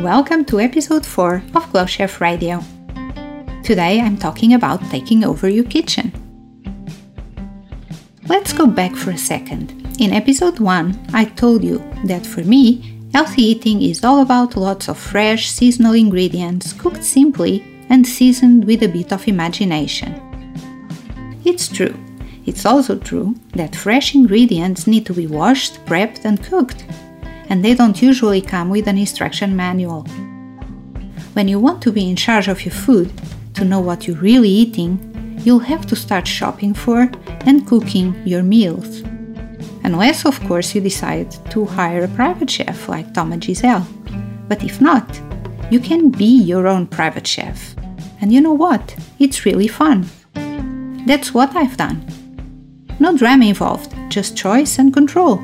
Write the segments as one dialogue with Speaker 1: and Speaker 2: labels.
Speaker 1: Welcome to episode 4 of Glow Chef Radio. Today I'm talking about taking over your kitchen. Let's go back for a second. In episode 1, I told you that for me, healthy eating is all about lots of fresh, seasonal ingredients cooked simply and seasoned with a bit of imagination. It's true. It's also true that fresh ingredients need to be washed, prepped, and cooked and they don't usually come with an instruction manual. When you want to be in charge of your food, to know what you're really eating, you'll have to start shopping for and cooking your meals. Unless, of course, you decide to hire a private chef like Tom and Gisele. But if not, you can be your own private chef. And you know what? It's really fun. That's what I've done. No drama involved, just choice and control.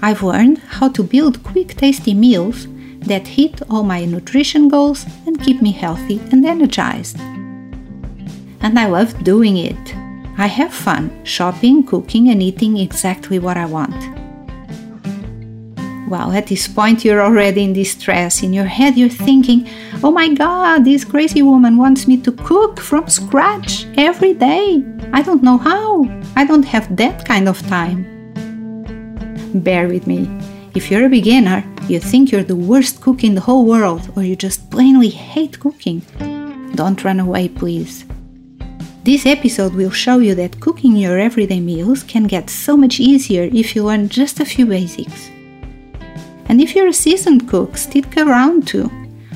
Speaker 1: I've learned how to build quick, tasty meals that hit all my nutrition goals and keep me healthy and energized. And I love doing it. I have fun shopping, cooking, and eating exactly what I want. Well, at this point, you're already in distress. In your head, you're thinking, oh my god, this crazy woman wants me to cook from scratch every day. I don't know how. I don't have that kind of time bear with me. If you're a beginner, you think you're the worst cook in the whole world, or you just plainly hate cooking, don't run away, please. This episode will show you that cooking your everyday meals can get so much easier if you learn just a few basics. And if you're a seasoned cook, stick around too.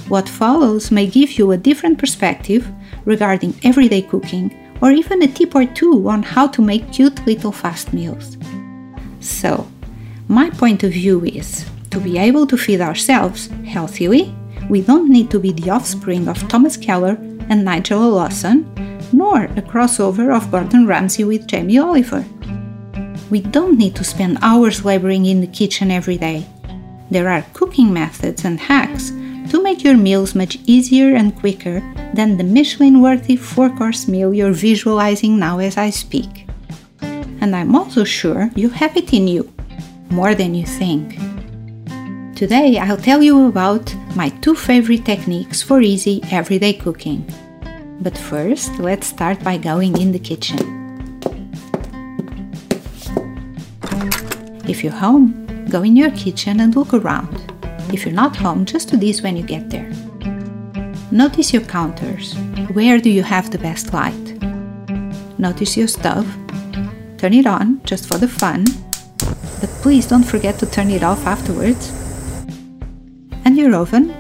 Speaker 1: What follows may give you a different perspective regarding everyday cooking, or even a tip or two on how to make cute little fast meals. So, my point of view is to be able to feed ourselves healthily, we don't need to be the offspring of Thomas Keller and Nigella Lawson, nor a crossover of Gordon Ramsay with Jamie Oliver. We don't need to spend hours laboring in the kitchen every day. There are cooking methods and hacks to make your meals much easier and quicker than the Michelin worthy four course meal you're visualizing now as I speak. And I'm also sure you have it in you more than you think. Today I'll tell you about my two favorite techniques for easy everyday cooking. But first, let's start by going in the kitchen. If you're home, go in your kitchen and look around. If you're not home, just do this when you get there. Notice your counters. Where do you have the best light? Notice your stove. Turn it on just for the fun please don't forget to turn it off afterwards. And your oven?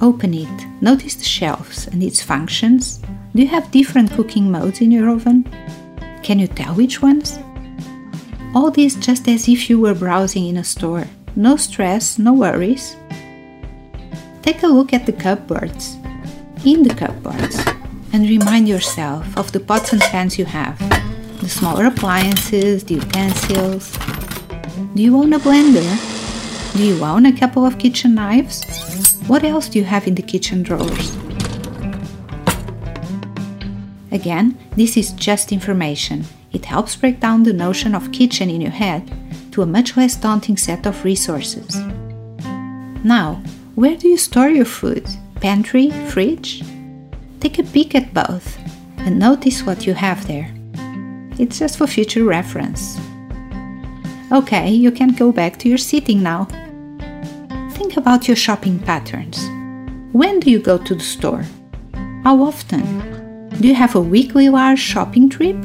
Speaker 1: Open it, notice the shelves and its functions. Do you have different cooking modes in your oven? Can you tell which ones? All this just as if you were browsing in a store. No stress, no worries. Take a look at the cupboards. In the cupboards, and remind yourself of the pots and pans you have, the smaller appliances, the utensils, do you own a blender? Do you own a couple of kitchen knives? What else do you have in the kitchen drawers? Again, this is just information. It helps break down the notion of kitchen in your head to a much less daunting set of resources. Now, where do you store your food? Pantry? Fridge? Take a peek at both and notice what you have there. It's just for future reference. Okay, you can go back to your sitting now. Think about your shopping patterns. When do you go to the store? How often? Do you have a weekly large shopping trip?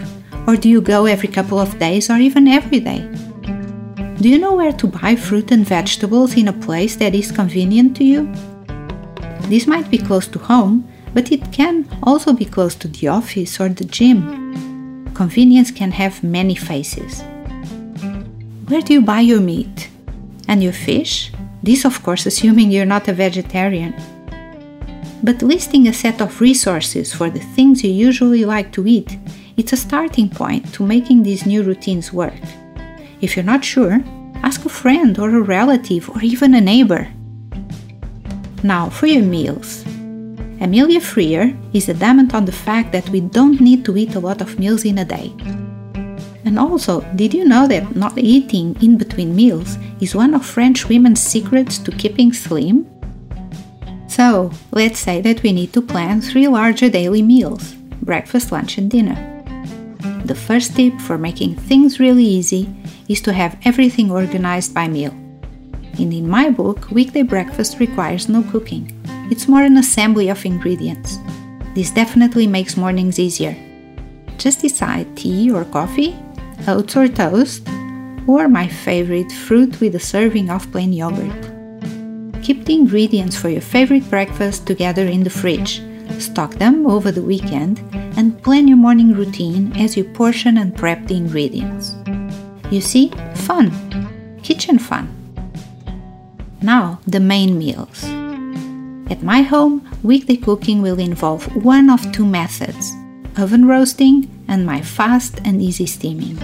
Speaker 1: Or do you go every couple of days or even every day? Do you know where to buy fruit and vegetables in a place that is convenient to you? This might be close to home, but it can also be close to the office or the gym. Convenience can have many faces. Where do you buy your meat? And your fish? This, of course, assuming you're not a vegetarian. But listing a set of resources for the things you usually like to eat, it's a starting point to making these new routines work. If you're not sure, ask a friend or a relative or even a neighbor. Now, for your meals. Amelia Freer is adamant on the fact that we don't need to eat a lot of meals in a day. And also, did you know that not eating in between meals is one of French women's secrets to keeping slim? So, let's say that we need to plan three larger daily meals breakfast, lunch, and dinner. The first tip for making things really easy is to have everything organized by meal. And in my book, weekday breakfast requires no cooking. It's more an assembly of ingredients. This definitely makes mornings easier. Just decide tea or coffee, oats or toast, or my favorite, fruit with a serving of plain yogurt. Keep the ingredients for your favorite breakfast together in the fridge. Stock them over the weekend and plan your morning routine as you portion and prep the ingredients. You see, fun. Kitchen fun. Now, the main meals. At my home, weekday cooking will involve one of two methods oven roasting and my fast and easy steaming.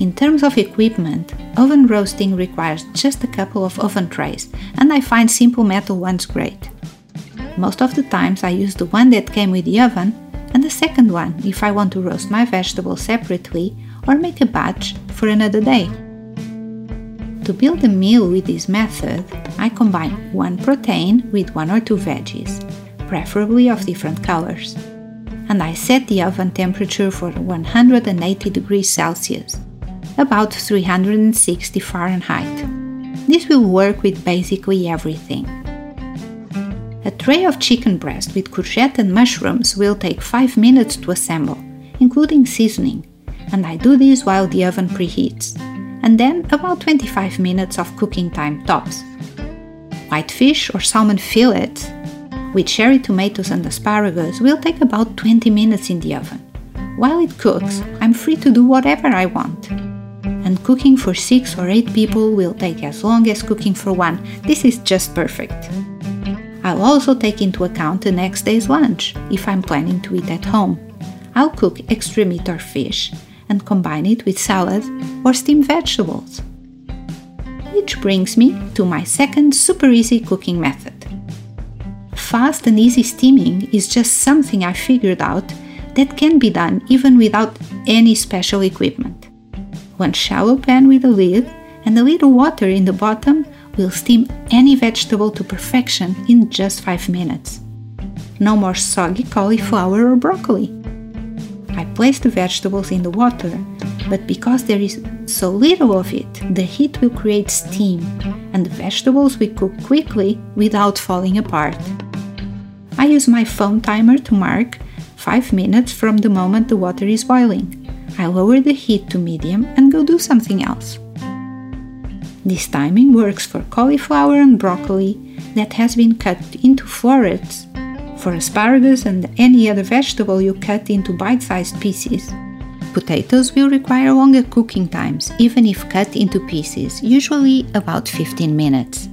Speaker 1: In terms of equipment, oven roasting requires just a couple of oven trays, and I find simple metal ones great. Most of the times I use the one that came with the oven and the second one if I want to roast my vegetables separately or make a batch for another day. To build a meal with this method, I combine one protein with one or two veggies, preferably of different colors. And I set the oven temperature for 180 degrees Celsius about 360 Fahrenheit. This will work with basically everything. A tray of chicken breast with courgette and mushrooms will take 5 minutes to assemble, including seasoning, and I do this while the oven preheats, and then about 25 minutes of cooking time tops. Whitefish or salmon fillets with cherry tomatoes and asparagus will take about 20 minutes in the oven. While it cooks, I'm free to do whatever I want and cooking for 6 or 8 people will take as long as cooking for one. This is just perfect. I'll also take into account the next day's lunch if I'm planning to eat at home. I'll cook extra meat or fish and combine it with salad or steamed vegetables. Which brings me to my second super easy cooking method. Fast and easy steaming is just something I figured out that can be done even without any special equipment. One shallow pan with a lid and a little water in the bottom will steam any vegetable to perfection in just 5 minutes. No more soggy cauliflower or broccoli. I place the vegetables in the water, but because there is so little of it, the heat will create steam and the vegetables will cook quickly without falling apart. I use my phone timer to mark 5 minutes from the moment the water is boiling. I lower the heat to medium and go do something else. This timing works for cauliflower and broccoli that has been cut into florets, for asparagus and any other vegetable you cut into bite sized pieces. Potatoes will require longer cooking times, even if cut into pieces, usually about 15 minutes.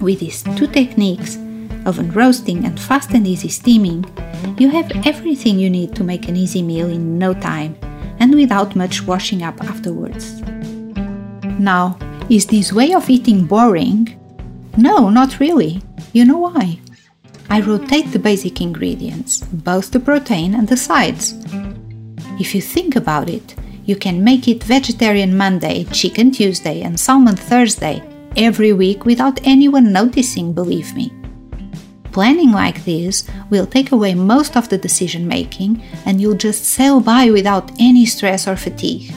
Speaker 1: With these two techniques, oven roasting and fast and easy steaming, you have everything you need to make an easy meal in no time and without much washing up afterwards. Now, is this way of eating boring? No, not really. You know why? I rotate the basic ingredients, both the protein and the sides. If you think about it, you can make it vegetarian Monday, chicken Tuesday, and salmon Thursday every week without anyone noticing, believe me. Planning like this will take away most of the decision making and you'll just sail by without any stress or fatigue.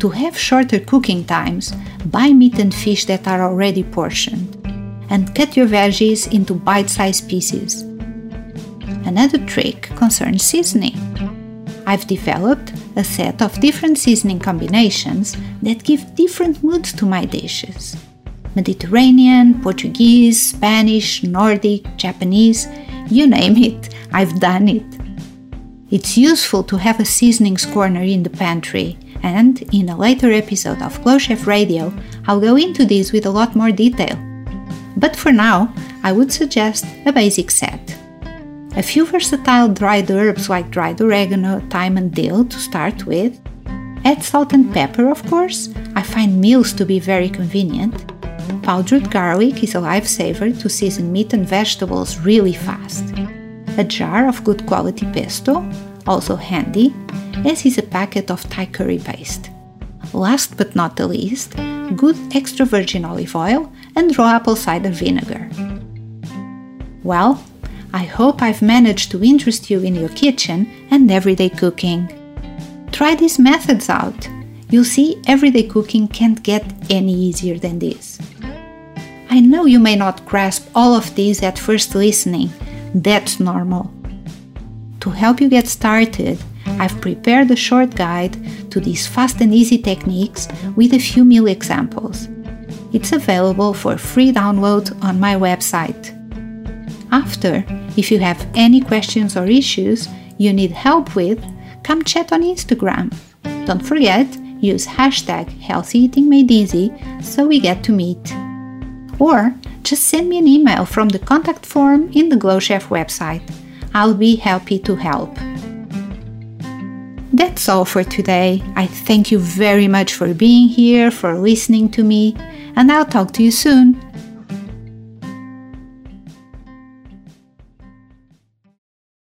Speaker 1: To have shorter cooking times, buy meat and fish that are already portioned and cut your veggies into bite sized pieces. Another trick concerns seasoning. I've developed a set of different seasoning combinations that give different moods to my dishes. Mediterranean, Portuguese, Spanish, Nordic, Japanese, you name it, I've done it. It's useful to have a seasonings corner in the pantry, and in a later episode of Glow Chef Radio, I'll go into this with a lot more detail. But for now, I would suggest a basic set. A few versatile dried herbs like dried oregano, thyme, and dill to start with. Add salt and pepper, of course. I find meals to be very convenient Powdered garlic is a lifesaver to season meat and vegetables really fast. A jar of good quality pesto, also handy, as is a packet of Thai curry paste. Last but not the least, good extra virgin olive oil, and raw apple cider vinegar. Well, I hope I've managed to interest you in your kitchen and everyday cooking. Try these methods out. You'll see everyday cooking can't get any easier than this. I know you may not grasp all of these at first listening, that's normal. To help you get started, I've prepared a short guide to these fast and easy techniques with a few meal examples. It's available for free download on my website. After, if you have any questions or issues you need help with, come chat on Instagram. Don't forget, use hashtag healthy eating made easy so we get to meet. Or just send me an email from the contact form in the Glow Chef website. I'll be happy to help. That's all for today. I thank you very much for being here, for listening to me, and I'll talk to you soon.